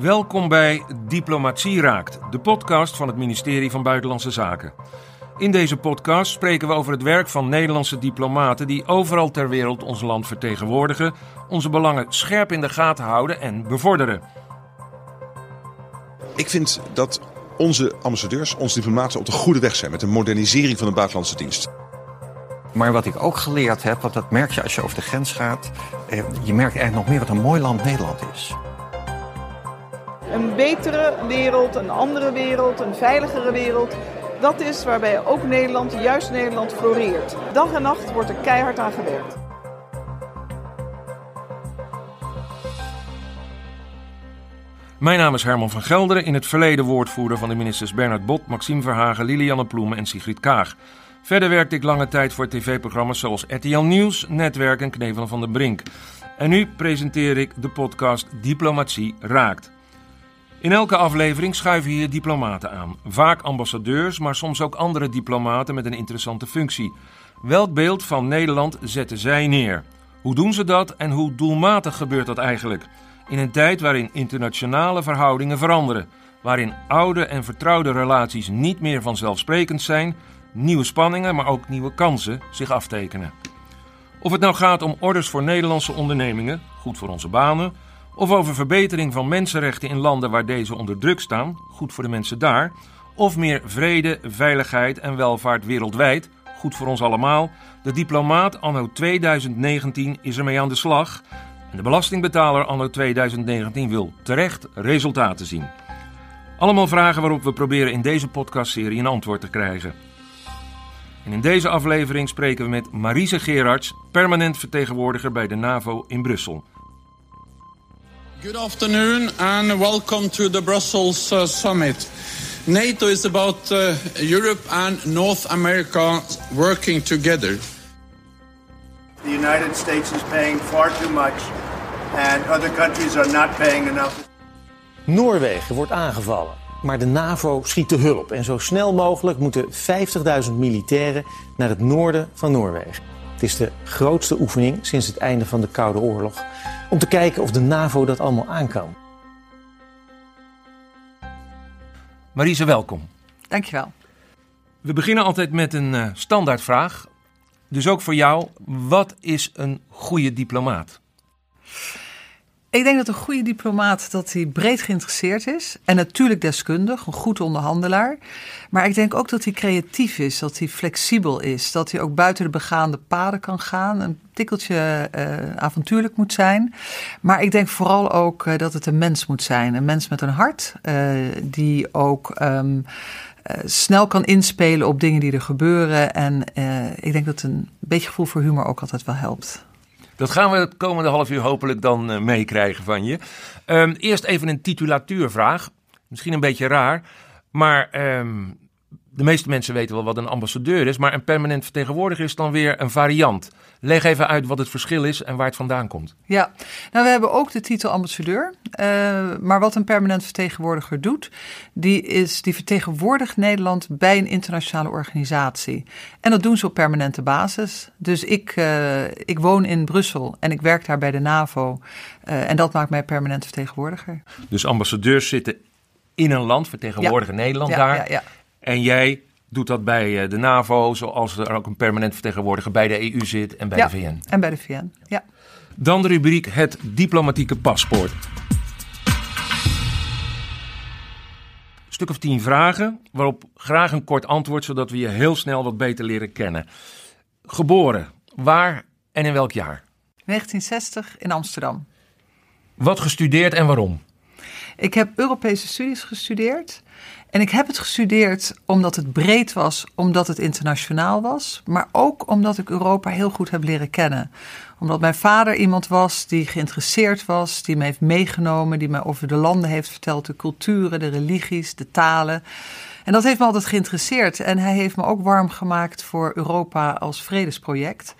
Welkom bij Diplomatie Raakt, de podcast van het ministerie van Buitenlandse Zaken. In deze podcast spreken we over het werk van Nederlandse diplomaten die overal ter wereld ons land vertegenwoordigen, onze belangen scherp in de gaten houden en bevorderen. Ik vind dat onze ambassadeurs, onze diplomaten op de goede weg zijn met de modernisering van de buitenlandse dienst. Maar wat ik ook geleerd heb, want dat merk je als je over de grens gaat, eh, je merkt eigenlijk nog meer wat een mooi land Nederland is. Een betere wereld, een andere wereld, een veiligere wereld. Dat is waarbij ook Nederland, juist Nederland, floreert. Dag en nacht wordt er keihard aan gewerkt. Mijn naam is Herman van Gelderen, in het verleden woordvoerder van de ministers Bernard Bot, Maxime Verhagen, Lilianne Ploemen en Sigrid Kaag. Verder werkte ik lange tijd voor tv-programma's zoals RTL Nieuws, Netwerk en Knevelen van den Brink. En nu presenteer ik de podcast Diplomatie Raakt. In elke aflevering schuiven hier diplomaten aan. Vaak ambassadeurs, maar soms ook andere diplomaten met een interessante functie. Welk beeld van Nederland zetten zij neer? Hoe doen ze dat en hoe doelmatig gebeurt dat eigenlijk? In een tijd waarin internationale verhoudingen veranderen, waarin oude en vertrouwde relaties niet meer vanzelfsprekend zijn, nieuwe spanningen, maar ook nieuwe kansen zich aftekenen. Of het nou gaat om orders voor Nederlandse ondernemingen, goed voor onze banen, of over verbetering van mensenrechten in landen waar deze onder druk staan, goed voor de mensen daar, of meer vrede, veiligheid en welvaart wereldwijd, goed voor ons allemaal. De diplomaat anno 2019 is ermee aan de slag en de belastingbetaler anno 2019 wil terecht resultaten zien. Allemaal vragen waarop we proberen in deze podcastserie een antwoord te krijgen. En in deze aflevering spreken we met Marise Gerards, permanent vertegenwoordiger bij de NAVO in Brussel. Good afternoon and welcome to the Brussels uh, summit. NATO is about uh, Europe and North America working together. The United States is paying far too much and other countries are not paying enough. Noorwegen wordt aangevallen, maar de NAVO schiet de hulp. En zo snel mogelijk moeten 50.000 militairen naar het noorden van Noorwegen. Het is de grootste oefening sinds het einde van de Koude Oorlog. Om te kijken of de NAVO dat allemaal aan kan. Marise, welkom. Dankjewel. We beginnen altijd met een uh, standaardvraag. Dus ook voor jou, wat is een goede diplomaat? Ik denk dat een goede diplomaat dat hij breed geïnteresseerd is en natuurlijk deskundig, een goed onderhandelaar. Maar ik denk ook dat hij creatief is, dat hij flexibel is, dat hij ook buiten de begaande paden kan gaan, een tikkeltje uh, avontuurlijk moet zijn. Maar ik denk vooral ook uh, dat het een mens moet zijn, een mens met een hart uh, die ook um, snel kan inspelen op dingen die er gebeuren. En ik denk dat een beetje gevoel voor humor ook altijd wel helpt. Dat gaan we het komende half uur hopelijk dan uh, meekrijgen van je. Um, eerst even een titulatuurvraag. Misschien een beetje raar, maar um, de meeste mensen weten wel wat een ambassadeur is, maar een permanent vertegenwoordiger is dan weer een variant. Leg even uit wat het verschil is en waar het vandaan komt. Ja, nou we hebben ook de titel ambassadeur. Uh, maar wat een permanent vertegenwoordiger doet, die, is, die vertegenwoordigt Nederland bij een internationale organisatie. En dat doen ze op permanente basis. Dus ik, uh, ik woon in Brussel en ik werk daar bij de NAVO. Uh, en dat maakt mij permanent vertegenwoordiger. Dus ambassadeurs zitten in een land, vertegenwoordigen ja. Nederland ja, daar. Ja, ja. En jij doet dat bij de NAVO, zoals er ook een permanent vertegenwoordiger bij de EU zit en bij ja, de VN. En bij de VN, ja. Dan de rubriek Het diplomatieke paspoort. Een stuk of tien vragen, waarop graag een kort antwoord, zodat we je heel snel wat beter leren kennen. Geboren, waar en in welk jaar? 1960 in Amsterdam. Wat gestudeerd en waarom? Ik heb Europese studies gestudeerd. En ik heb het gestudeerd omdat het breed was, omdat het internationaal was, maar ook omdat ik Europa heel goed heb leren kennen. Omdat mijn vader iemand was die geïnteresseerd was, die me heeft meegenomen, die me over de landen heeft verteld, de culturen, de religies, de talen. En dat heeft me altijd geïnteresseerd. En hij heeft me ook warm gemaakt voor Europa als vredesproject.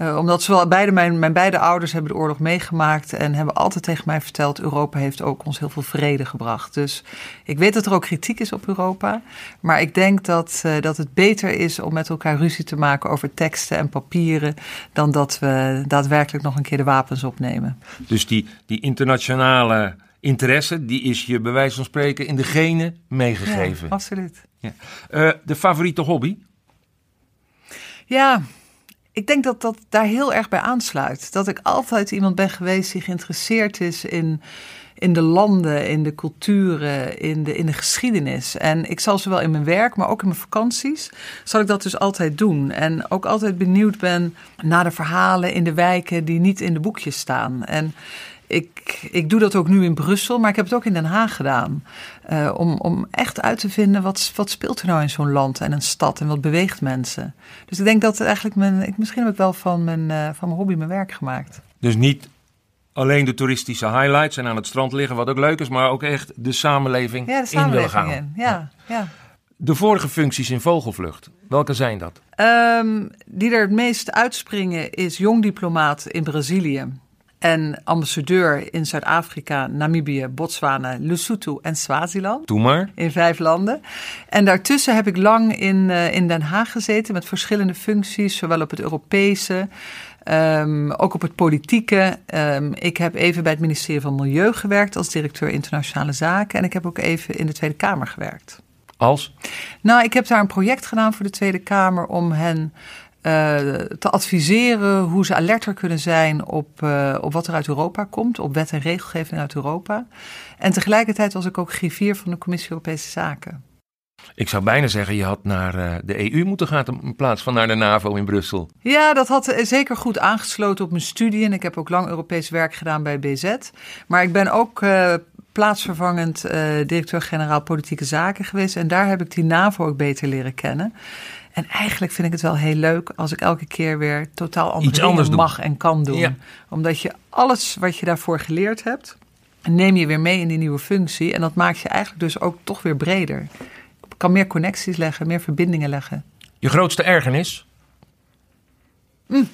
Uh, omdat zowel beide mijn, mijn beide ouders hebben de oorlog meegemaakt en hebben altijd tegen mij verteld: Europa heeft ook ons heel veel vrede gebracht. Dus ik weet dat er ook kritiek is op Europa. Maar ik denk dat, uh, dat het beter is om met elkaar ruzie te maken over teksten en papieren. dan dat we daadwerkelijk nog een keer de wapens opnemen. Dus die, die internationale interesse, die is je bij wijze van spreken in de genen meegegeven. Ja, absoluut. Ja. Uh, de favoriete hobby? Ja, ik denk dat dat daar heel erg bij aansluit. Dat ik altijd iemand ben geweest die geïnteresseerd is in, in de landen, in de culturen, in de, in de geschiedenis. En ik zal zowel in mijn werk, maar ook in mijn vakanties, zal ik dat dus altijd doen. En ook altijd benieuwd ben naar de verhalen in de wijken die niet in de boekjes staan. En ik, ik doe dat ook nu in Brussel, maar ik heb het ook in Den Haag gedaan. Uh, om, om echt uit te vinden wat, wat speelt er nou in zo'n land en een stad en wat beweegt mensen. Dus ik denk dat eigenlijk mijn, ik, misschien heb ik wel van mijn, uh, van mijn hobby mijn werk gemaakt. Dus niet alleen de toeristische highlights en aan het strand liggen, wat ook leuk is, maar ook echt de samenleving, ja, de samenleving in willen gaan. In. Ja, ja. De vorige functies in Vogelvlucht, welke zijn dat? Um, die er het meest uitspringen is jong diplomaat in Brazilië en ambassadeur in Zuid-Afrika, Namibië, Botswana, Lesotho en Swaziland. Doe maar. In vijf landen. En daartussen heb ik lang in, uh, in Den Haag gezeten met verschillende functies, zowel op het Europese, um, ook op het politieke. Um, ik heb even bij het ministerie van Milieu gewerkt als directeur internationale zaken. En ik heb ook even in de Tweede Kamer gewerkt. Als? Nou, ik heb daar een project gedaan voor de Tweede Kamer om hen te adviseren hoe ze alerter kunnen zijn op, uh, op wat er uit Europa komt, op wet en regelgeving uit Europa. En tegelijkertijd was ik ook griffier van de Commissie Europese Zaken. Ik zou bijna zeggen, je had naar uh, de EU moeten gaan in plaats van naar de NAVO in Brussel. Ja, dat had zeker goed aangesloten op mijn studie. En ik heb ook lang Europees werk gedaan bij BZ. Maar ik ben ook plaatsvervangend directeur-generaal politieke zaken geweest. En daar heb ik die NAVO ook beter leren kennen. En eigenlijk vind ik het wel heel leuk als ik elke keer weer totaal andere Iets anders mag en kan doen. Ja. Omdat je alles wat je daarvoor geleerd hebt, neem je weer mee in die nieuwe functie. En dat maakt je eigenlijk dus ook toch weer breder. Je kan meer connecties leggen, meer verbindingen leggen. Je grootste ergernis? Mm.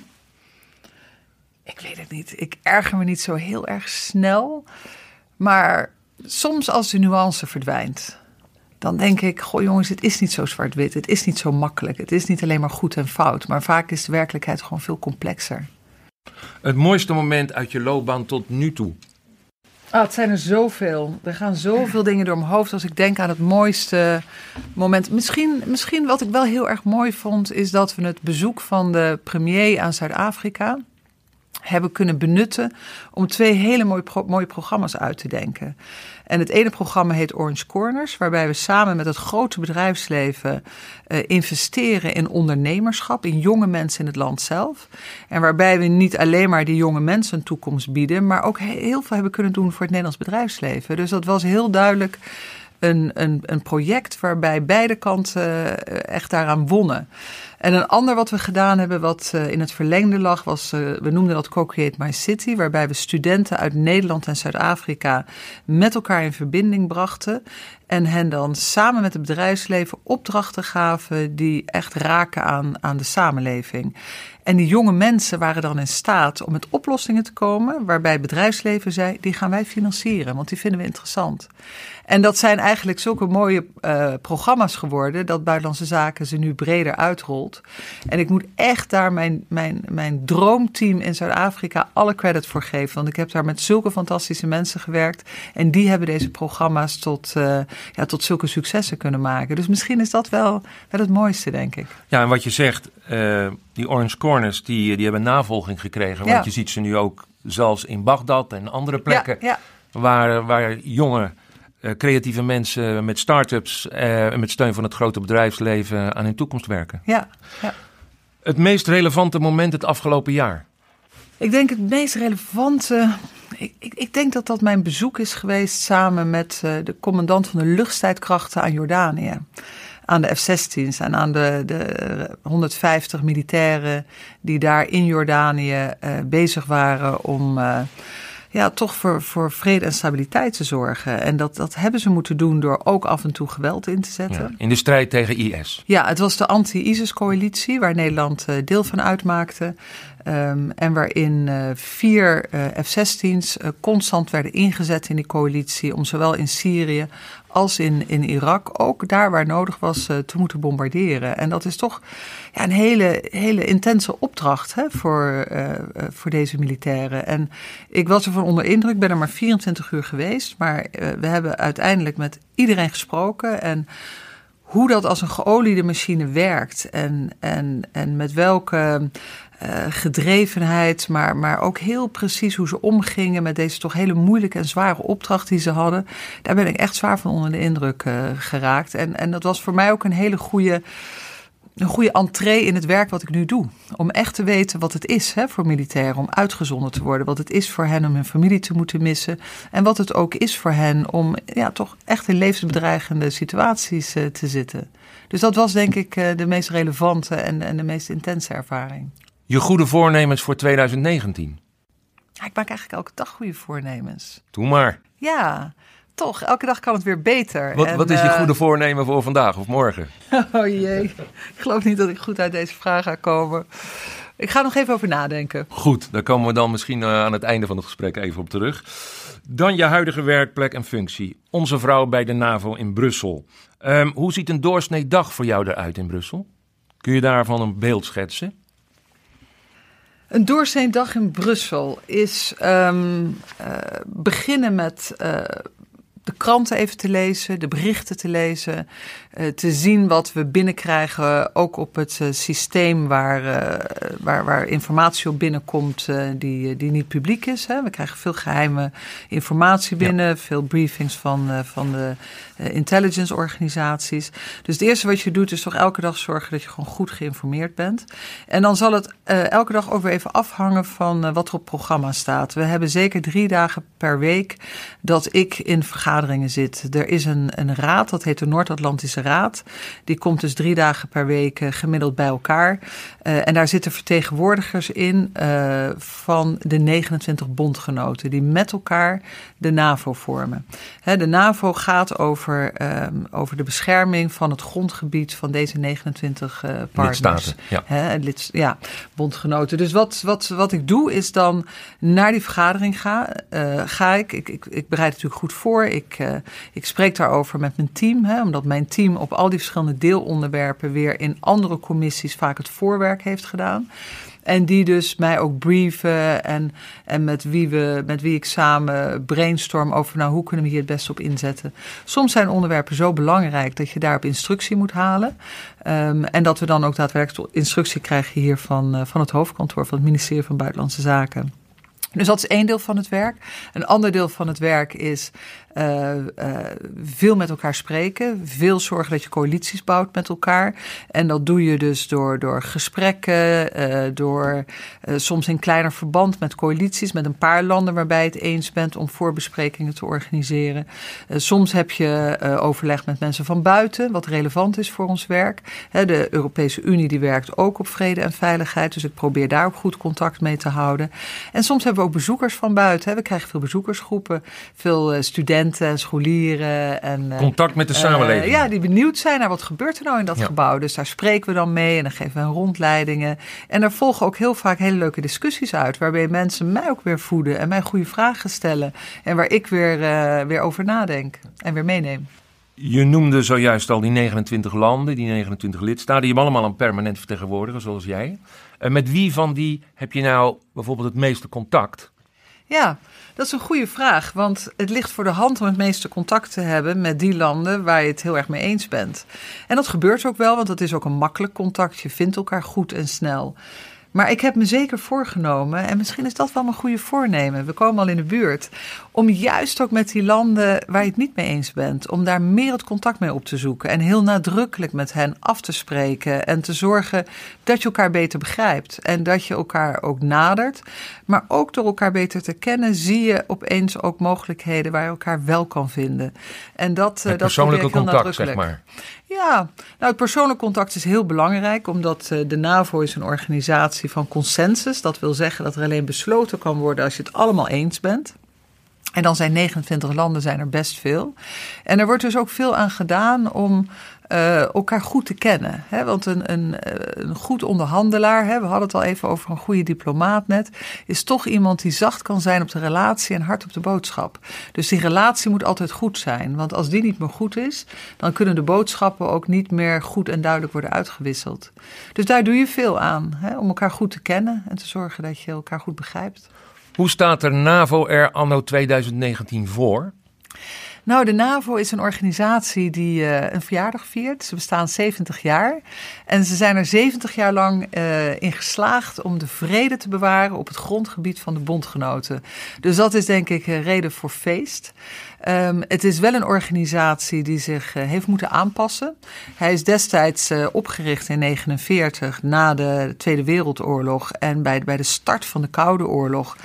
Ik weet het niet. Ik erger me niet zo heel erg snel. Maar soms als de nuance verdwijnt dan denk ik, goh jongens, het is niet zo zwart-wit. Het is niet zo makkelijk. Het is niet alleen maar goed en fout. Maar vaak is de werkelijkheid gewoon veel complexer. Het mooiste moment uit je loopbaan tot nu toe? Ah, het zijn er zoveel. Er gaan zoveel dingen door mijn hoofd als ik denk aan het mooiste moment. Misschien, misschien wat ik wel heel erg mooi vond, is dat we het bezoek van de premier aan Zuid-Afrika hebben kunnen benutten om twee hele mooie, mooie programma's uit te denken. En het ene programma heet Orange Corners, waarbij we samen met het grote bedrijfsleven uh, investeren in ondernemerschap, in jonge mensen in het land zelf. En waarbij we niet alleen maar die jonge mensen een toekomst bieden, maar ook heel veel hebben kunnen doen voor het Nederlands bedrijfsleven. Dus dat was heel duidelijk een, een, een project waarbij beide kanten eh, echt daaraan wonnen. En een ander wat we gedaan hebben, wat uh, in het verlengde lag, was, uh, we noemden dat Co-Create My City, waarbij we studenten uit Nederland en Zuid-Afrika met elkaar in verbinding brachten. En hen dan samen met het bedrijfsleven opdrachten gaven die echt raken aan, aan de samenleving. En die jonge mensen waren dan in staat om met oplossingen te komen, waarbij het bedrijfsleven zei: die gaan wij financieren, want die vinden we interessant. En dat zijn eigenlijk zulke mooie uh, programma's geworden dat Buitenlandse Zaken ze nu breder uitrolt. En ik moet echt daar mijn, mijn, mijn droomteam in Zuid-Afrika alle credit voor geven. Want ik heb daar met zulke fantastische mensen gewerkt. En die hebben deze programma's tot, uh, ja, tot zulke successen kunnen maken. Dus misschien is dat wel, wel het mooiste, denk ik. Ja, en wat je zegt, uh, die Orange Corners, die, die hebben navolging gekregen. Want Ja. je ziet ze nu ook zelfs in Bagdad en andere plekken. Ja, ja. Waar, waar jonge eh, creatieve mensen met start-ups eh, en met steun van het grote bedrijfsleven aan hun toekomst werken. Ja, ja. Het meest relevante moment het afgelopen jaar? Ik denk het meest relevante. Ik, ik, ik denk dat dat mijn bezoek is geweest samen met uh, de commandant van de luchtstrijdkrachten aan Jordanië. Aan de F-16's en aan de, de 150 militairen die daar in Jordanië uh, bezig waren om. Uh, ja, toch voor, voor vrede en stabiliteit te zorgen. En dat, dat hebben ze moeten doen door ook af en toe geweld in te zetten. Ja, in de strijd tegen IS. Ja, het was de anti-ISIS-coalitie waar Nederland uh, deel van uitmaakte. Um, en waarin uh, vier uh, F-16's constant werden ingezet in die coalitie om zowel in Syrië als in, in Irak ook daar waar nodig was te moeten bombarderen. En dat is toch ja, een hele, hele intense opdracht hè, voor, voor deze militairen. En ik was ervan onder indruk, ben er maar 24 uur geweest, maar we hebben uiteindelijk met iedereen gesproken en hoe dat als een geoliede machine werkt en, en, en met welke gedrevenheid, maar, maar ook heel precies hoe ze omgingen met deze toch hele moeilijke en zware opdracht die ze hadden. Daar ben ik echt zwaar van onder de indruk geraakt. En, en dat was voor mij ook een hele goede een goede entree in het werk wat ik nu doe. Om echt te weten wat het is hè, voor militairen om uitgezonden te worden. Wat het is voor hen om hun familie te moeten missen. En wat het ook is voor hen om ja, toch echt in levensbedreigende situaties uh, te zitten. Dus dat was denk ik uh, de meest relevante en, en de meest intense ervaring. Je goede voornemens voor 2019? Ja, ik maak eigenlijk elke dag goede voornemens. Doe maar. Ja, toch, elke dag kan het weer beter. Wat, en, wat is je uh, goede voornemen voor vandaag of morgen? Oh jee, ik geloof niet dat ik goed uit deze vraag ga komen. Ik ga nog even over nadenken. Goed, daar komen we dan misschien uh, aan het einde van het gesprek even op terug. Dan je huidige werkplek en functie. Onze vrouw bij de NAVO in Brussel. Um, hoe ziet een doorsnee dag voor jou eruit in Brussel? Kun je daarvan een beeld schetsen? Een doorsnee dag in Brussel is um, uh, beginnen met uh, de kranten even te lezen, de berichten te lezen, uh, te zien wat we binnenkrijgen, ook op het uh, systeem waar, uh, waar, waar informatie op binnenkomt die, die niet publiek is. Hè. We krijgen veel geheime informatie binnen, ja. veel briefings van, van de intelligence organisaties. Dus het eerste wat je doet is toch elke dag zorgen dat je gewoon goed geïnformeerd bent. En dan zal het elke dag ook weer even afhangen van wat er op programma staat. We hebben zeker drie dagen per week dat ik in vergaderingen zit. Er is een, een raad, dat heet de Noord-Atlantische Raad. Die komt dus drie dagen per week gemiddeld bij elkaar. Uh, en daar zitten vertegenwoordigers in uh, van de 29 bondgenoten die met elkaar de NAVO vormen. Hè, de NAVO gaat over, um, over de bescherming van het grondgebied van deze 29 partners. Lidstaten, ja. Ja, bondgenoten. Dus wat, wat, wat ik doe is dan naar die vergadering ga, ga ik. Ik, ik. ik bereid het natuurlijk goed voor. Ik, ik spreek daarover met mijn team, hè, omdat mijn team op al die verschillende deelonderwerpen weer in andere commissies vaak het heeft gedaan. En die dus mij ook brieven en, en met, wie we, met wie ik samen brainstorm over nou, hoe kunnen we hier het beste op inzetten. Soms zijn onderwerpen zo belangrijk dat je daarop instructie moet halen. Um, en dat we dan ook daadwerkelijk instructie krijgen hier van, uh, van het hoofdkantoor van het ministerie van Buitenlandse Zaken. Dus dat is één deel van het werk. Een ander deel van het werk is uh, uh, veel met elkaar spreken. Veel zorgen dat je coalities bouwt met elkaar. En dat doe je dus door, door gesprekken, uh, door soms in kleiner verband met coalities, met een paar landen waarbij je het eens bent om voorbesprekingen te organiseren. soms heb je overleg met mensen van buiten, wat relevant is voor ons werk. de Europese Unie die werkt ook op vrede en veiligheid, dus ik probeer daar ook goed contact mee te houden. En soms hebben we ook bezoekers van buiten. We krijgen veel bezoekersgroepen, veel studenten studenten, scholieren. En, Contact met de samenleving. Uh, ja, die benieuwd zijn naar wat gebeurt er nou in dat ja. gebouw. Dus daar spreken we dan mee en dan geven we rondleidingen. En er volgen ook heel vaak hele leuke discussies uit. Waarbij mensen mij ook weer voeden en mij goede vragen stellen. En waar ik weer, uh, weer over nadenk en weer meeneem. Je noemde zojuist al die 29 landen, die 29 lidstaten. Die hebben allemaal een permanent vertegenwoordiger, zoals jij. Uh, met wie van die heb je nou bijvoorbeeld het meeste contact? Ja, dat is een goede vraag. Want het ligt voor de hand om het meeste contact te hebben met die landen waar je het heel erg mee eens bent. En dat gebeurt ook wel, want dat is ook een makkelijk contact. Je vindt elkaar goed en snel. Maar ik heb me zeker voorgenomen, en misschien is dat wel een goede voornemen, we komen al in de buurt, om juist ook met die landen waar je het niet mee eens bent, om daar meer het contact mee op te zoeken en heel nadrukkelijk met hen af te spreken en te zorgen dat je elkaar beter begrijpt en dat je elkaar ook nadert. Maar ook door elkaar beter te kennen, zie je opeens ook mogelijkheden waar je elkaar wel kan vinden. En dat, het dat persoonlijke contact, zeg maar. Ja, nou het persoonlijk contact is heel belangrijk, omdat uh, de NAVO is een organisatie van consensus. Dat wil zeggen dat er alleen besloten kan worden als je het allemaal eens bent. En dan zijn 29 landen zijn er best veel. En er wordt dus ook veel aan gedaan om uh, elkaar goed te kennen. Hè? Want een, een, een goed onderhandelaar, hè, we hadden het al even over een goede diplomaat net, is toch iemand die zacht kan zijn op de relatie en hard op de boodschap. Dus die relatie moet altijd goed zijn. Want als die niet meer goed is, dan kunnen de boodschappen ook niet meer goed en duidelijk worden uitgewisseld. Dus daar doe je veel aan, hè? om elkaar goed te kennen en te zorgen dat je elkaar goed begrijpt. Hoe staat de NAVO er anno 2019 voor? Nou, de NAVO is een organisatie die uh, een verjaardag viert. Ze bestaan 70 jaar. En ze zijn er 70 jaar lang uh, in geslaagd om de vrede te bewaren op het grondgebied van de bondgenoten. Dus dat is denk ik reden voor feest. Um, het is wel een organisatie die zich uh, heeft moeten aanpassen. Hij is destijds opgericht in 1949 na de Tweede Wereldoorlog en bij, bij de start van de Koude Oorlog.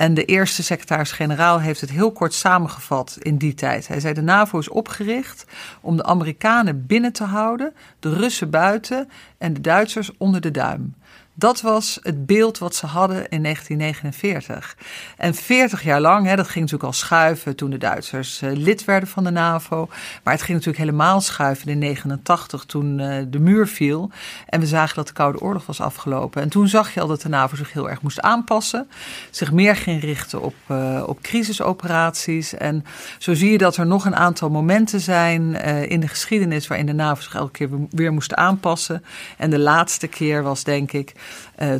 En de eerste secretaris-generaal heeft het heel kort samengevat in die tijd. Hij zei: De NAVO is opgericht om de Amerikanen binnen te houden, de Russen buiten en de Duitsers onder de duim. Dat was het beeld wat ze hadden in 1949. En 40 jaar lang, hè, dat ging natuurlijk al schuiven toen de Duitsers uh, lid werden van de NAVO. Maar het ging natuurlijk helemaal schuiven in 1989 toen uh, de muur viel. En we zagen dat de Koude Oorlog was afgelopen. En toen zag je al dat de NAVO zich heel erg moest aanpassen. Zich meer ging richten op, uh, op crisisoperaties. En zo zie je dat er nog een aantal momenten zijn in de geschiedenis waarin de NAVO zich elke keer weer moest aanpassen. En de laatste keer was denk ik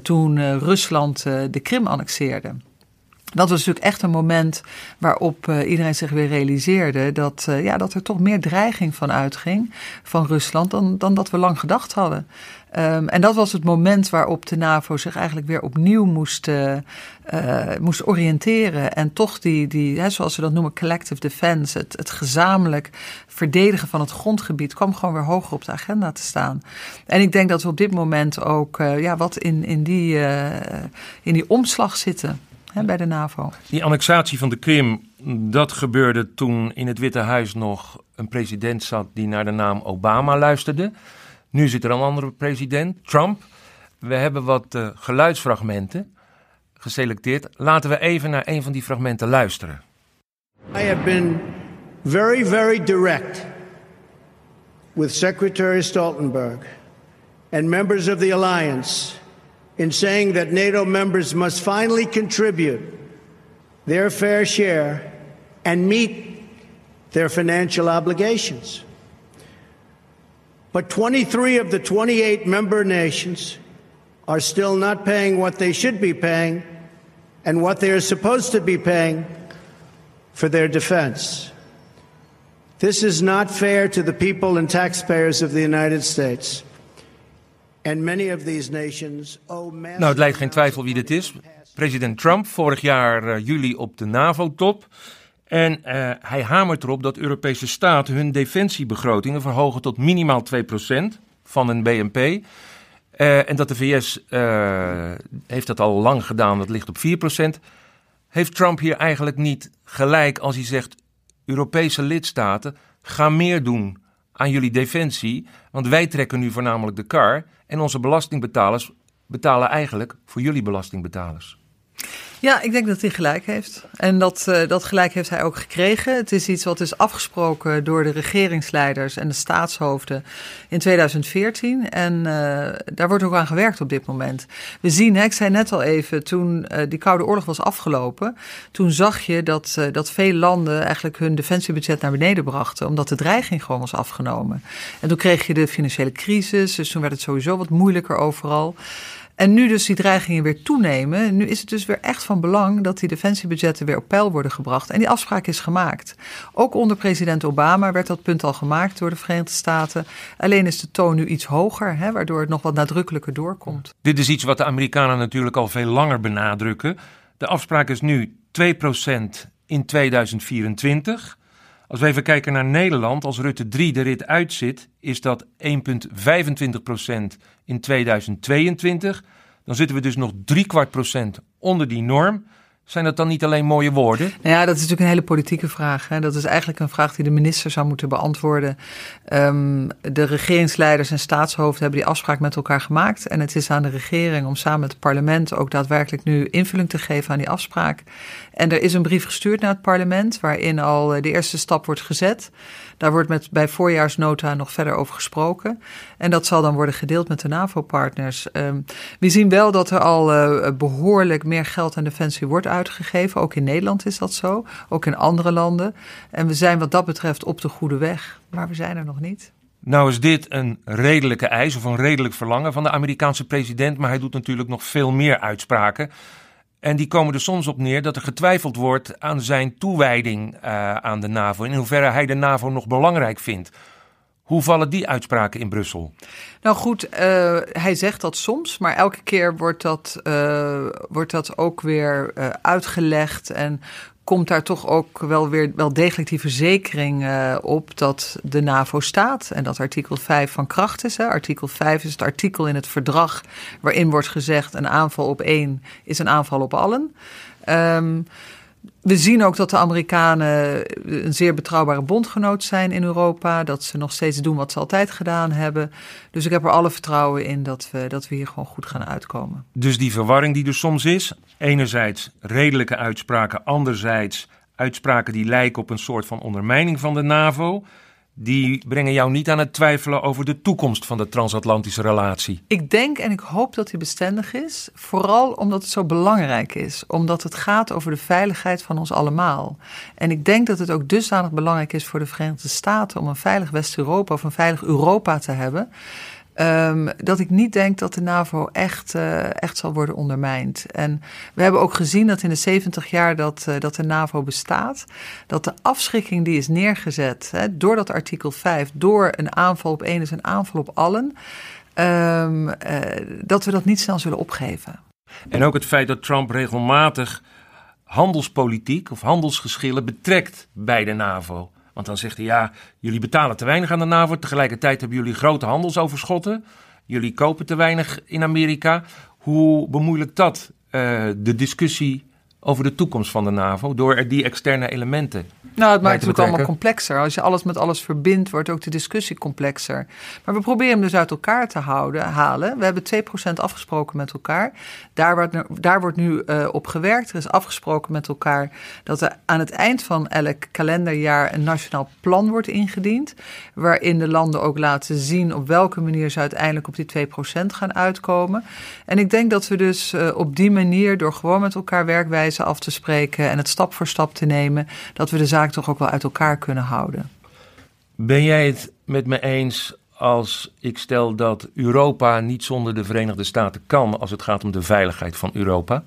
toen uh, Rusland uh, de Krim annexeerde. Dat was natuurlijk echt een moment waarop iedereen zich weer realiseerde dat, ja, dat er toch meer dreiging van uitging van Rusland dan, dan dat we lang gedacht hadden. Um, en dat was het moment waarop de NAVO zich eigenlijk weer opnieuw moest, uh, moest oriënteren. En toch die, die hè, zoals ze dat noemen, collective defense, het, het gezamenlijk verdedigen van het grondgebied, kwam gewoon weer hoger op de agenda te staan. En ik denk dat we op dit moment ook ja, wat in, in, die, in die omslag zitten. Hè, bij de NAVO. Die annexatie van de Krim, dat gebeurde toen in het Witte Huis nog een president zat die naar de naam Obama luisterde. Nu zit er een andere president, Trump. We hebben wat uh, geluidsfragmenten geselecteerd. Laten we even naar een van die fragmenten luisteren. I have been very, very direct with Secretary Stoltenberg and members of the alliance in saying that NATO members must finally contribute their fair share and meet their financial obligations. But 23 of the 28 member nations are still not paying what they should be paying and what they are supposed to be paying for their defense. This is not fair to the people and taxpayers of the United States. Nou, het lijkt geen twijfel wie dit is. President Trump, vorig jaar uh, juli op de NAVO-top. En uh, hij hamert erop dat Europese staten hun defensiebegrotingen verhogen tot minimaal 2% van hun BNP. Uh, en dat de VS heeft dat al lang gedaan, dat ligt op 4%. Heeft Trump hier eigenlijk niet gelijk als hij zegt: Europese lidstaten, ga meer doen aan jullie defensie, want wij trekken nu voornamelijk de kar en onze belastingbetalers betalen eigenlijk voor jullie belastingbetalers? Ja, ik denk dat hij gelijk heeft. En dat, uh, dat gelijk heeft hij ook gekregen. Het is iets wat is afgesproken door de regeringsleiders en de staatshoofden in 2014. En uh, daar wordt ook aan gewerkt op dit moment. We zien, hè, ik zei net al even, toen uh, die Koude Oorlog was afgelopen, toen zag je dat, dat veel landen eigenlijk hun defensiebudget naar beneden brachten, omdat de dreiging gewoon was afgenomen. En toen kreeg je de financiële crisis, dus toen werd het sowieso wat moeilijker overal. En nu dus die dreigingen weer toenemen, nu is het dus weer echt van belang dat die defensiebudgetten weer op peil worden gebracht. En die afspraak is gemaakt. Ook onder president Obama werd dat punt al gemaakt door de Verenigde Staten. Alleen is de toon nu iets hoger, hè, waardoor het nog wat nadrukkelijker doorkomt. Dit is iets wat de Amerikanen natuurlijk al veel langer benadrukken. De afspraak is nu 2% in 2024. Als we even kijken naar Nederland, als Rutte 3 de rit uitzit, is dat 1,25% in 2022. Dan zitten we dus nog drie kwart procent onder die norm. Zijn dat dan niet alleen mooie woorden? Nou ja, dat is natuurlijk een hele politieke vraag. Hè. Dat is eigenlijk een vraag die de minister zou moeten beantwoorden. Um, de regeringsleiders en staatshoofden hebben die afspraak met elkaar gemaakt. En het is aan de regering om samen met het parlement ook daadwerkelijk nu invulling te geven aan die afspraak. En er is een brief gestuurd naar het parlement waarin al de eerste stap wordt gezet. Daar wordt met, bij voorjaarsnota nog verder over gesproken. En dat zal dan worden gedeeld met de NAVO-partners. Um, we zien wel dat er al uh, behoorlijk meer geld aan defensie wordt uitgegeven. Ook in Nederland is dat zo. Ook in andere landen. En we zijn wat dat betreft op de goede weg. Maar we zijn er nog niet. Nou is dit een redelijke eis of een redelijk verlangen van de Amerikaanse president, maar hij doet natuurlijk nog veel meer uitspraken. En die komen er soms op neer dat er getwijfeld wordt aan zijn toewijding uh, aan de NAVO. In hoeverre hij de NAVO nog belangrijk vindt. Hoe vallen die uitspraken in Brussel? Nou goed, uh, hij zegt dat soms, maar elke keer wordt dat, uh, wordt dat ook weer uitgelegd. En komt daar toch ook wel weer wel degelijk die verzekering uh, op dat de NAVO staat en dat artikel 5 van kracht is. Hè. Artikel 5 is het artikel in het verdrag waarin wordt gezegd een aanval op één is een aanval op allen. Um, we zien ook dat de Amerikanen een zeer betrouwbare bondgenoot zijn in Europa. Dat ze nog steeds doen wat ze altijd gedaan hebben. Dus ik heb er alle vertrouwen in dat we, dat we hier gewoon goed gaan uitkomen. Dus die verwarring die er soms is. Enerzijds redelijke uitspraken, anderzijds uitspraken die lijken op een soort van ondermijning van de NAVO die brengen jou niet aan het twijfelen over de toekomst van de transatlantische relatie. Ik denk en ik hoop dat die bestendig is, vooral omdat het zo belangrijk is, omdat het gaat over de veiligheid van ons allemaal. En ik denk dat het ook dusdanig belangrijk is voor de Verenigde Staten om een veilig West-Europa of een veilig Europa te hebben. Um, dat ik niet denk dat de NAVO echt, uh, echt zal worden ondermijnd. En we hebben ook gezien dat in de 70 jaar dat, uh, dat de NAVO bestaat, dat de afschrikking die is neergezet hè, door dat artikel 5, door een aanval op één is een aanval op allen, um, uh, dat we dat niet snel zullen opgeven. En ook het feit dat Trump regelmatig handelspolitiek of handelsgeschillen betrekt bij de NAVO. Want dan zegt hij ja, jullie betalen te weinig aan de NAVO. Tegelijkertijd hebben jullie grote handelsoverschotten. Jullie kopen te weinig in Amerika. Hoe bemoeilijkt dat uh, de discussie over de toekomst van de NAVO door er die externe elementen nou, het maakt het ook allemaal complexer. Als je alles met alles verbindt, wordt ook de discussie complexer. Maar we proberen hem dus uit elkaar te houden, halen. We hebben 2% afgesproken met elkaar. Daar wordt, daar wordt nu uh, op gewerkt. Er is afgesproken met elkaar dat er aan het eind van elk kalenderjaar een nationaal plan wordt ingediend. Waarin de landen ook laten zien op welke manier ze uiteindelijk op die 2% gaan uitkomen. En ik denk dat we dus uh, op die manier, door gewoon met elkaar werkwijze af te spreken en het stap voor stap te nemen, dat we de zaak toch ook wel uit elkaar kunnen houden. Ben jij het met me eens als ik stel dat Europa niet zonder de Verenigde Staten kan als het gaat om de veiligheid van Europa?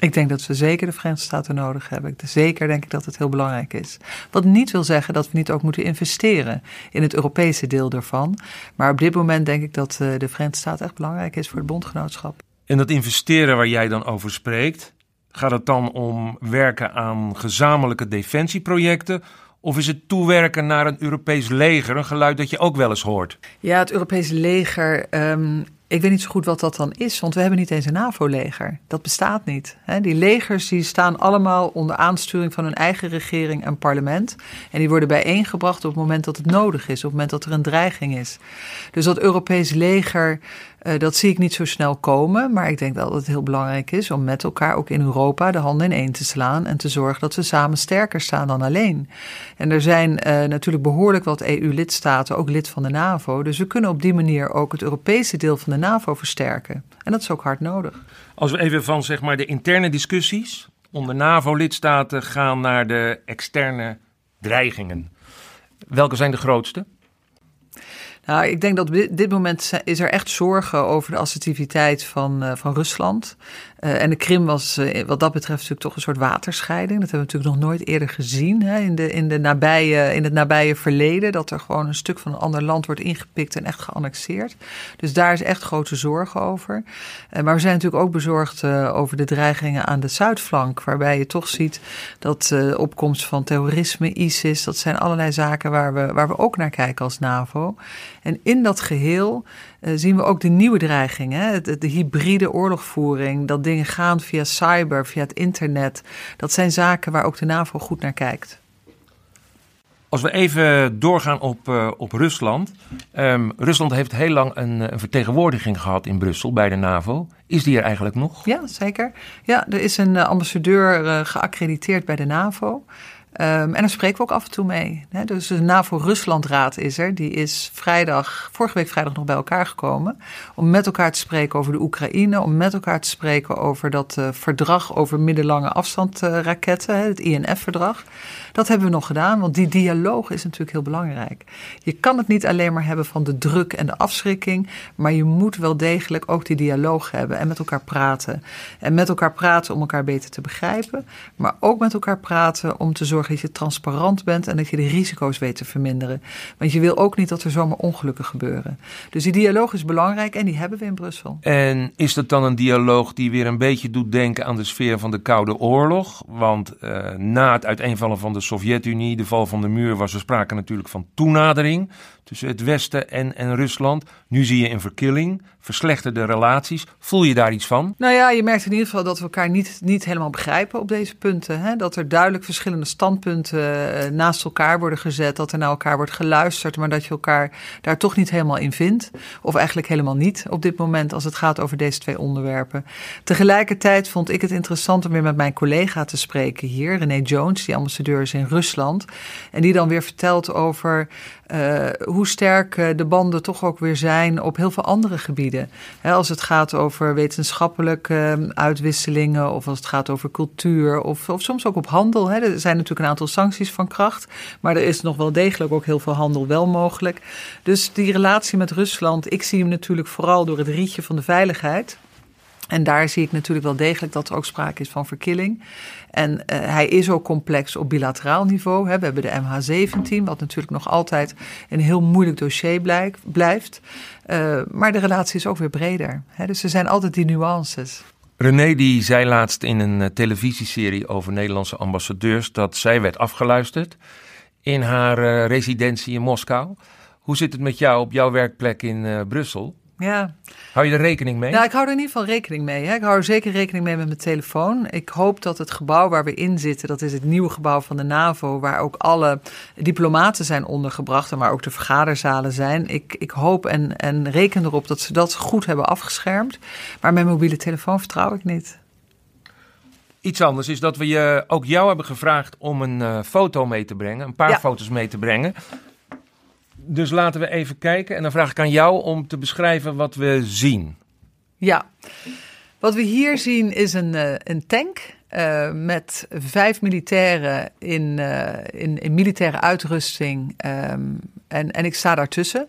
Ik denk dat we zeker de Verenigde Staten nodig hebben. Zeker denk ik dat het heel belangrijk is. Wat niet wil zeggen dat we niet ook moeten investeren in het Europese deel daarvan. Maar op dit moment denk ik dat eh, de Verenigde Staten echt belangrijk is voor het bondgenootschap. En dat investeren waar jij dan over spreekt, Gaat het dan om werken aan gezamenlijke defensieprojecten? Of is het toewerken naar een Europees leger, een geluid dat je ook wel eens hoort? Ja, het Europese leger. Um, ik weet niet zo goed wat dat dan is, want we hebben niet eens een NAVO-leger. Dat bestaat niet. Die legers die staan allemaal onder aansturing van hun eigen regering en parlement. En die worden bijeengebracht op het moment dat het nodig is, op het moment dat er een dreiging is. Dus dat Europees leger, uh, dat zie ik niet zo snel komen. Maar ik denk wel dat het heel belangrijk is om met elkaar ook in Europa de handen in één te slaan. En te zorgen dat we samen sterker staan dan alleen. En er zijn uh, natuurlijk behoorlijk wat EU-lidstaten, ook lid van de NAVO. Dus we kunnen op die manier ook het Europese deel van de NAVO versterken. En dat is ook hard nodig. Als we even van zeg maar, de interne discussies onder NAVO-lidstaten gaan naar de externe dreigingen. Welke zijn de grootste? Nou, ik denk dat op dit moment is er echt zorgen over de assertiviteit van, uh, van Rusland. Uh, en de Krim was uh, wat dat betreft natuurlijk toch een soort waterscheiding. Dat hebben we natuurlijk nog nooit eerder gezien hè, in, de, in, de nabije, in het nabije verleden. Dat er gewoon een stuk van een ander land wordt ingepikt en echt geannexeerd. Dus daar is echt grote zorgen over. Uh, maar we zijn natuurlijk ook bezorgd over de dreigingen aan de zuidflank. Waarbij je toch ziet dat de opkomst van terrorisme, ISIS, dat zijn allerlei zaken waar we, waar we ook naar kijken als NAVO. En in dat geheel zien we ook de nieuwe dreigingen. De, de, hybride oorlogvoering, dat dingen gaan via cyber, via het internet. Dat zijn zaken waar ook de NAVO goed naar kijkt. Als we even doorgaan op, uh, op Rusland. Um, Rusland heeft heel lang een, een, vertegenwoordiging gehad in Brussel bij de NAVO. Is die er eigenlijk nog? Ja, zeker. Ja, er is een ambassadeur uh, geaccrediteerd bij de NAVO. Um, en daar spreken we ook af en toe mee. Hè? Dus de NAVO-Ruslandraad is er. Die is vrijdag, vorige week vrijdag nog bij elkaar gekomen. Om met elkaar te spreken over de Oekraïne. Om met elkaar te spreken over dat uh, verdrag over middellange afstandsraketten. Uh, het INF-verdrag. Dat hebben we nog gedaan, want die dialoog is natuurlijk heel belangrijk. Je kan het niet alleen maar hebben van de druk en de afschrikking. Maar je moet wel degelijk ook die dialoog hebben. En met elkaar praten. En met elkaar praten om elkaar beter te begrijpen. Maar ook met elkaar praten om te zorgen dat je transparant bent en dat je de risico's weet te verminderen. Want je wil ook niet dat er zomaar ongelukken gebeuren. Dus die dialoog is belangrijk en die hebben we in Brussel. En is dat dan een dialoog die weer een beetje doet denken aan de sfeer van de Koude Oorlog? Want uh, na het uiteenvallen van de Sovjet-Unie, de val van de muur, was er sprake natuurlijk van toenadering tussen het Westen en, en Rusland. Nu zie je een verkilling, verslechterde relaties. Voel je daar iets van? Nou ja, je merkt in ieder geval dat we elkaar niet, niet helemaal begrijpen op deze punten. Hè? Dat er duidelijk verschillende standpunten eh, naast elkaar worden gezet. Dat er naar elkaar wordt geluisterd, maar dat je elkaar daar toch niet helemaal in vindt. Of eigenlijk helemaal niet op dit moment als het gaat over deze twee onderwerpen. Tegelijkertijd vond ik het interessant om weer met mijn collega te spreken hier, René Jones, die ambassadeur is in Rusland. En die dan weer vertelt over uh, hoe sterk uh, de banden toch ook weer zijn op heel veel andere gebieden. Als het gaat over wetenschappelijke uh, uitwisselingen, of als het gaat over cultuur, of, of soms ook op handel. Er zijn natuurlijk een aantal sancties van kracht, maar er is nog wel degelijk ook heel veel handel wel mogelijk. Dus die relatie met Rusland, ik zie hem natuurlijk vooral door het rietje van de veiligheid. En daar zie ik natuurlijk wel degelijk dat er ook sprake is van verkilling. En uh, hij is ook complex op bilateraal niveau. Hè. We hebben de MH17, wat natuurlijk nog altijd een heel moeilijk dossier blijk, blijft. Uh, maar de relatie is ook weer breder. Hè. Dus er zijn altijd die nuances. René die zei laatst in een uh, televisieserie over Nederlandse ambassadeurs dat zij werd afgeluisterd in haar residentie in Moskou. Hoe zit het met jou op jouw werkplek in Brussel? Ja. Hou je er rekening mee? Nou, ik hou er in ieder geval rekening mee. Hè. Ik hou er zeker rekening mee met mijn telefoon. Ik hoop dat het gebouw waar we in zitten, dat is het nieuwe gebouw van de NAVO, waar ook alle diplomaten zijn ondergebracht en waar ook de vergaderzalen zijn. Ik, ik hoop en, en reken erop dat ze dat goed hebben afgeschermd. Maar mijn mobiele telefoon vertrouw ik niet. Iets anders is dat we je, ook jou hebben gevraagd om een uh, foto mee te brengen, een paar Ja. foto's mee te brengen. Dus laten we even kijken en dan vraag ik aan jou om te beschrijven wat we zien. Ja, wat we hier zien is een, uh, een tank uh, met vijf militairen in, uh, in, militaire uitrusting. Um, en, en ik sta daartussen.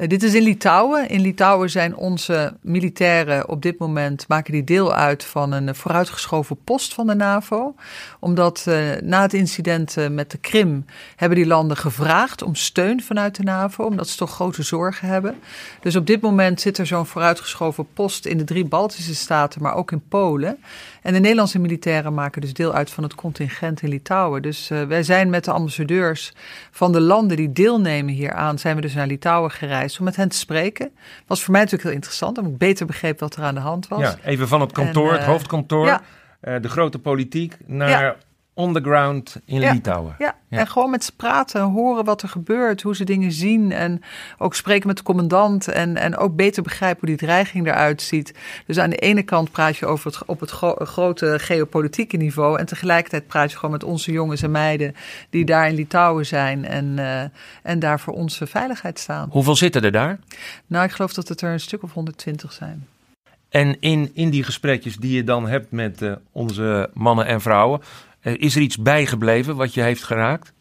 Uh, dit is in Litouwen. In Litouwen zijn onze militairen op dit moment maken die deel uit van een vooruitgeschoven post van de NAVO. Omdat na het incident met de Krim hebben die landen gevraagd om steun vanuit de NAVO, omdat ze toch grote zorgen hebben. Dus op dit moment zit er zo'n vooruitgeschoven post in de drie Baltische staten, maar ook in Polen. En de Nederlandse militairen maken dus deel uit van het contingent in Litouwen. Dus wij zijn met de ambassadeurs van de landen die deelnemen hieraan, zijn we dus naar Litouwen gereisd om met hen te spreken. Was voor mij natuurlijk heel interessant, omdat ik beter begreep wat er aan de hand was. Ja, even van het kantoor, en, uh, het hoofdkantoor, ja. uh, de grote politiek, naar. On the ground in ja. Litouwen. Ja. ja. en gewoon met ze praten, horen wat er gebeurt, hoe ze dingen zien. En ook spreken met de commandant en, en ook beter begrijpen hoe die dreiging eruit ziet. Dus aan de ene kant praat je over het, op het gro grote geopolitieke niveau. En tegelijkertijd praat je gewoon met onze jongens en meiden die daar in Litouwen zijn. En, uh, en daar voor onze veiligheid staan. Hoeveel zitten er daar? Nou, ik geloof dat het er een stuk of 120 zijn. En in, in die gesprekjes die je dan hebt met uh, onze mannen en vrouwen, is er iets bijgebleven wat je heeft geraakt?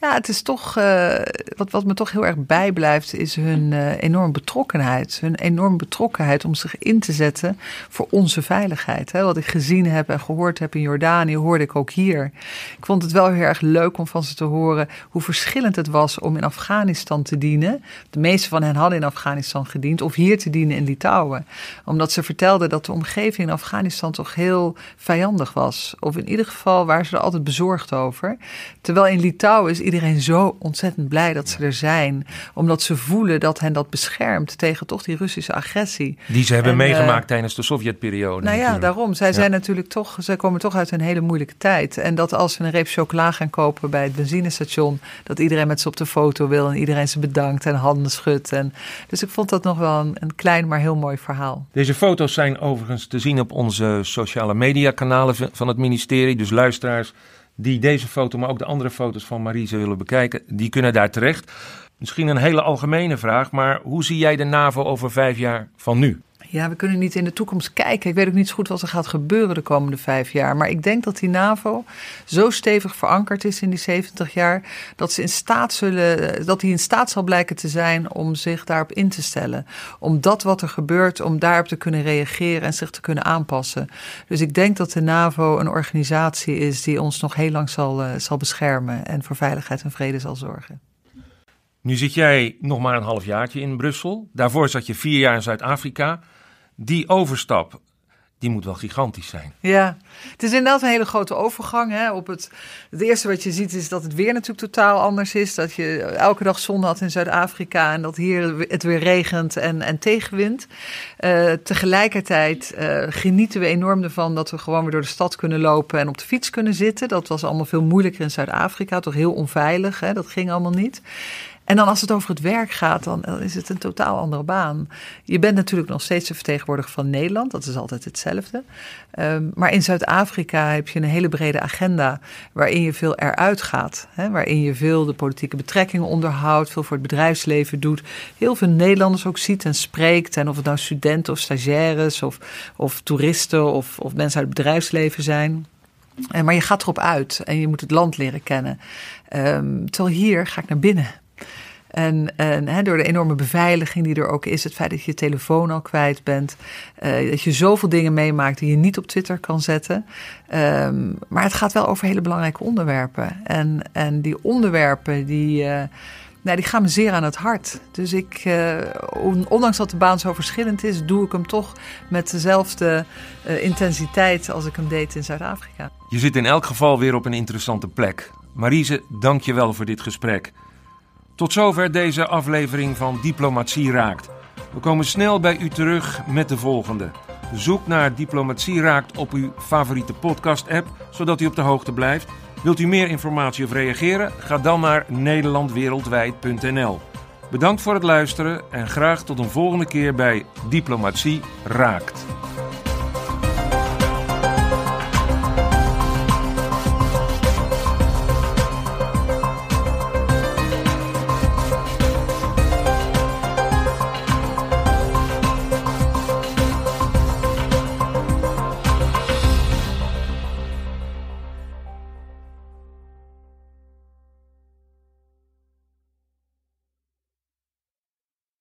Ja, het is toch, uh, wat, wat me toch heel erg bijblijft, is hun uh, enorme betrokkenheid. Hun enorme betrokkenheid om zich in te zetten voor onze veiligheid. Wat ik gezien heb en gehoord heb in Jordanië, hoorde ik ook hier. Ik vond het wel heel erg leuk om van ze te horen hoe verschillend het was om in Afghanistan te dienen. De meeste van hen hadden in Afghanistan gediend, of hier te dienen in Litouwen. Omdat ze vertelden dat de omgeving in Afghanistan toch heel vijandig was. Of in ieder geval waren ze er altijd bezorgd over. Terwijl in Litouwen is iedereen zo ontzettend blij dat ze er zijn. Omdat ze voelen dat hen dat beschermt tegen toch die Russische agressie. Die ze hebben En, meegemaakt eh, tijdens de Sovjetperiode. Nou ja, natuurlijk. daarom. Zij Ja. zijn natuurlijk toch, zij komen toch uit een hele moeilijke tijd. En dat als ze een reep chocola gaan kopen bij het benzinestation, dat iedereen met ze op de foto wil en iedereen ze bedankt en handen schudt. En, dus ik vond dat nog wel een, een klein, maar heel mooi verhaal. Deze foto's zijn overigens te zien op onze sociale mediakanalen van het ministerie. Dus luisteraars die deze foto, maar ook de andere foto's van Marise willen bekijken, die kunnen daar terecht. Misschien een hele algemene vraag, maar hoe zie jij de NAVO over vijf jaar van nu? Ja, we kunnen niet in de toekomst kijken. Ik weet ook niet zo goed wat er gaat gebeuren de komende vijf jaar. Maar ik denk dat die NAVO zo stevig verankerd is in die 70 jaar. dat ze in staat zullen. dat hij in staat zal blijken te zijn om zich daarop in te stellen. Om dat wat er gebeurt, om daarop te kunnen reageren en zich te kunnen aanpassen. Dus ik denk dat de NAVO een organisatie is die ons nog heel lang zal, eh, zal beschermen. en voor veiligheid en vrede zal zorgen. Nu zit jij nog maar een halfjaartje in Brussel. Daarvoor zat je vier jaar in Zuid-Afrika. Die overstap, die moet wel gigantisch zijn. Ja, het is inderdaad een hele grote overgang. Hè. Op het, het eerste wat je ziet is dat het weer natuurlijk totaal anders is. Dat je elke dag zon had in Zuid-Afrika en dat hier het weer regent en, en tegenwind. Eh, tegelijkertijd eh, genieten we enorm ervan dat we gewoon weer door de stad kunnen lopen en op de fiets kunnen zitten. Dat was allemaal veel moeilijker in Zuid-Afrika, toch heel onveilig. Hè. Dat ging allemaal niet. En dan als het over het werk gaat, dan is het een totaal andere baan. Je bent natuurlijk nog steeds de vertegenwoordiger van Nederland, dat is altijd hetzelfde. Ehm, maar in Zuid-Afrika heb je een hele brede agenda waarin je veel eruit gaat. Hè, waarin je veel de politieke betrekkingen onderhoudt, veel voor het bedrijfsleven doet. Heel veel Nederlanders ook ziet en spreekt. En of het nou studenten of stagiaires of, of toeristen of, of mensen uit het bedrijfsleven zijn. Eh, maar je gaat erop uit en je moet het land leren kennen. Ehm, terwijl hier ga ik naar binnen. En, en door de enorme beveiliging die er ook is, het feit dat je je telefoon al kwijt bent, eh, dat je zoveel dingen meemaakt die je niet op Twitter kan zetten. Ehm, maar het gaat wel over hele belangrijke onderwerpen. En, en die onderwerpen die, eh, nou, die gaan me zeer aan het hart. Dus ik, eh, on- ondanks dat de baan zo verschillend is, doe ik hem toch met dezelfde intensiteit als ik hem deed in Zuid-Afrika. Je zit in elk geval weer op een interessante plek. Marise, dank je wel voor dit gesprek. Tot zover deze aflevering van Diplomatie Raakt. We komen snel bij u terug met de volgende. Zoek naar Diplomatie Raakt op uw favoriete podcast-app, zodat u op de hoogte blijft. Wilt u meer informatie of reageren? Ga dan naar nederlandwereldwijd.nl. Bedankt voor het luisteren en graag tot een volgende keer bij Diplomatie Raakt.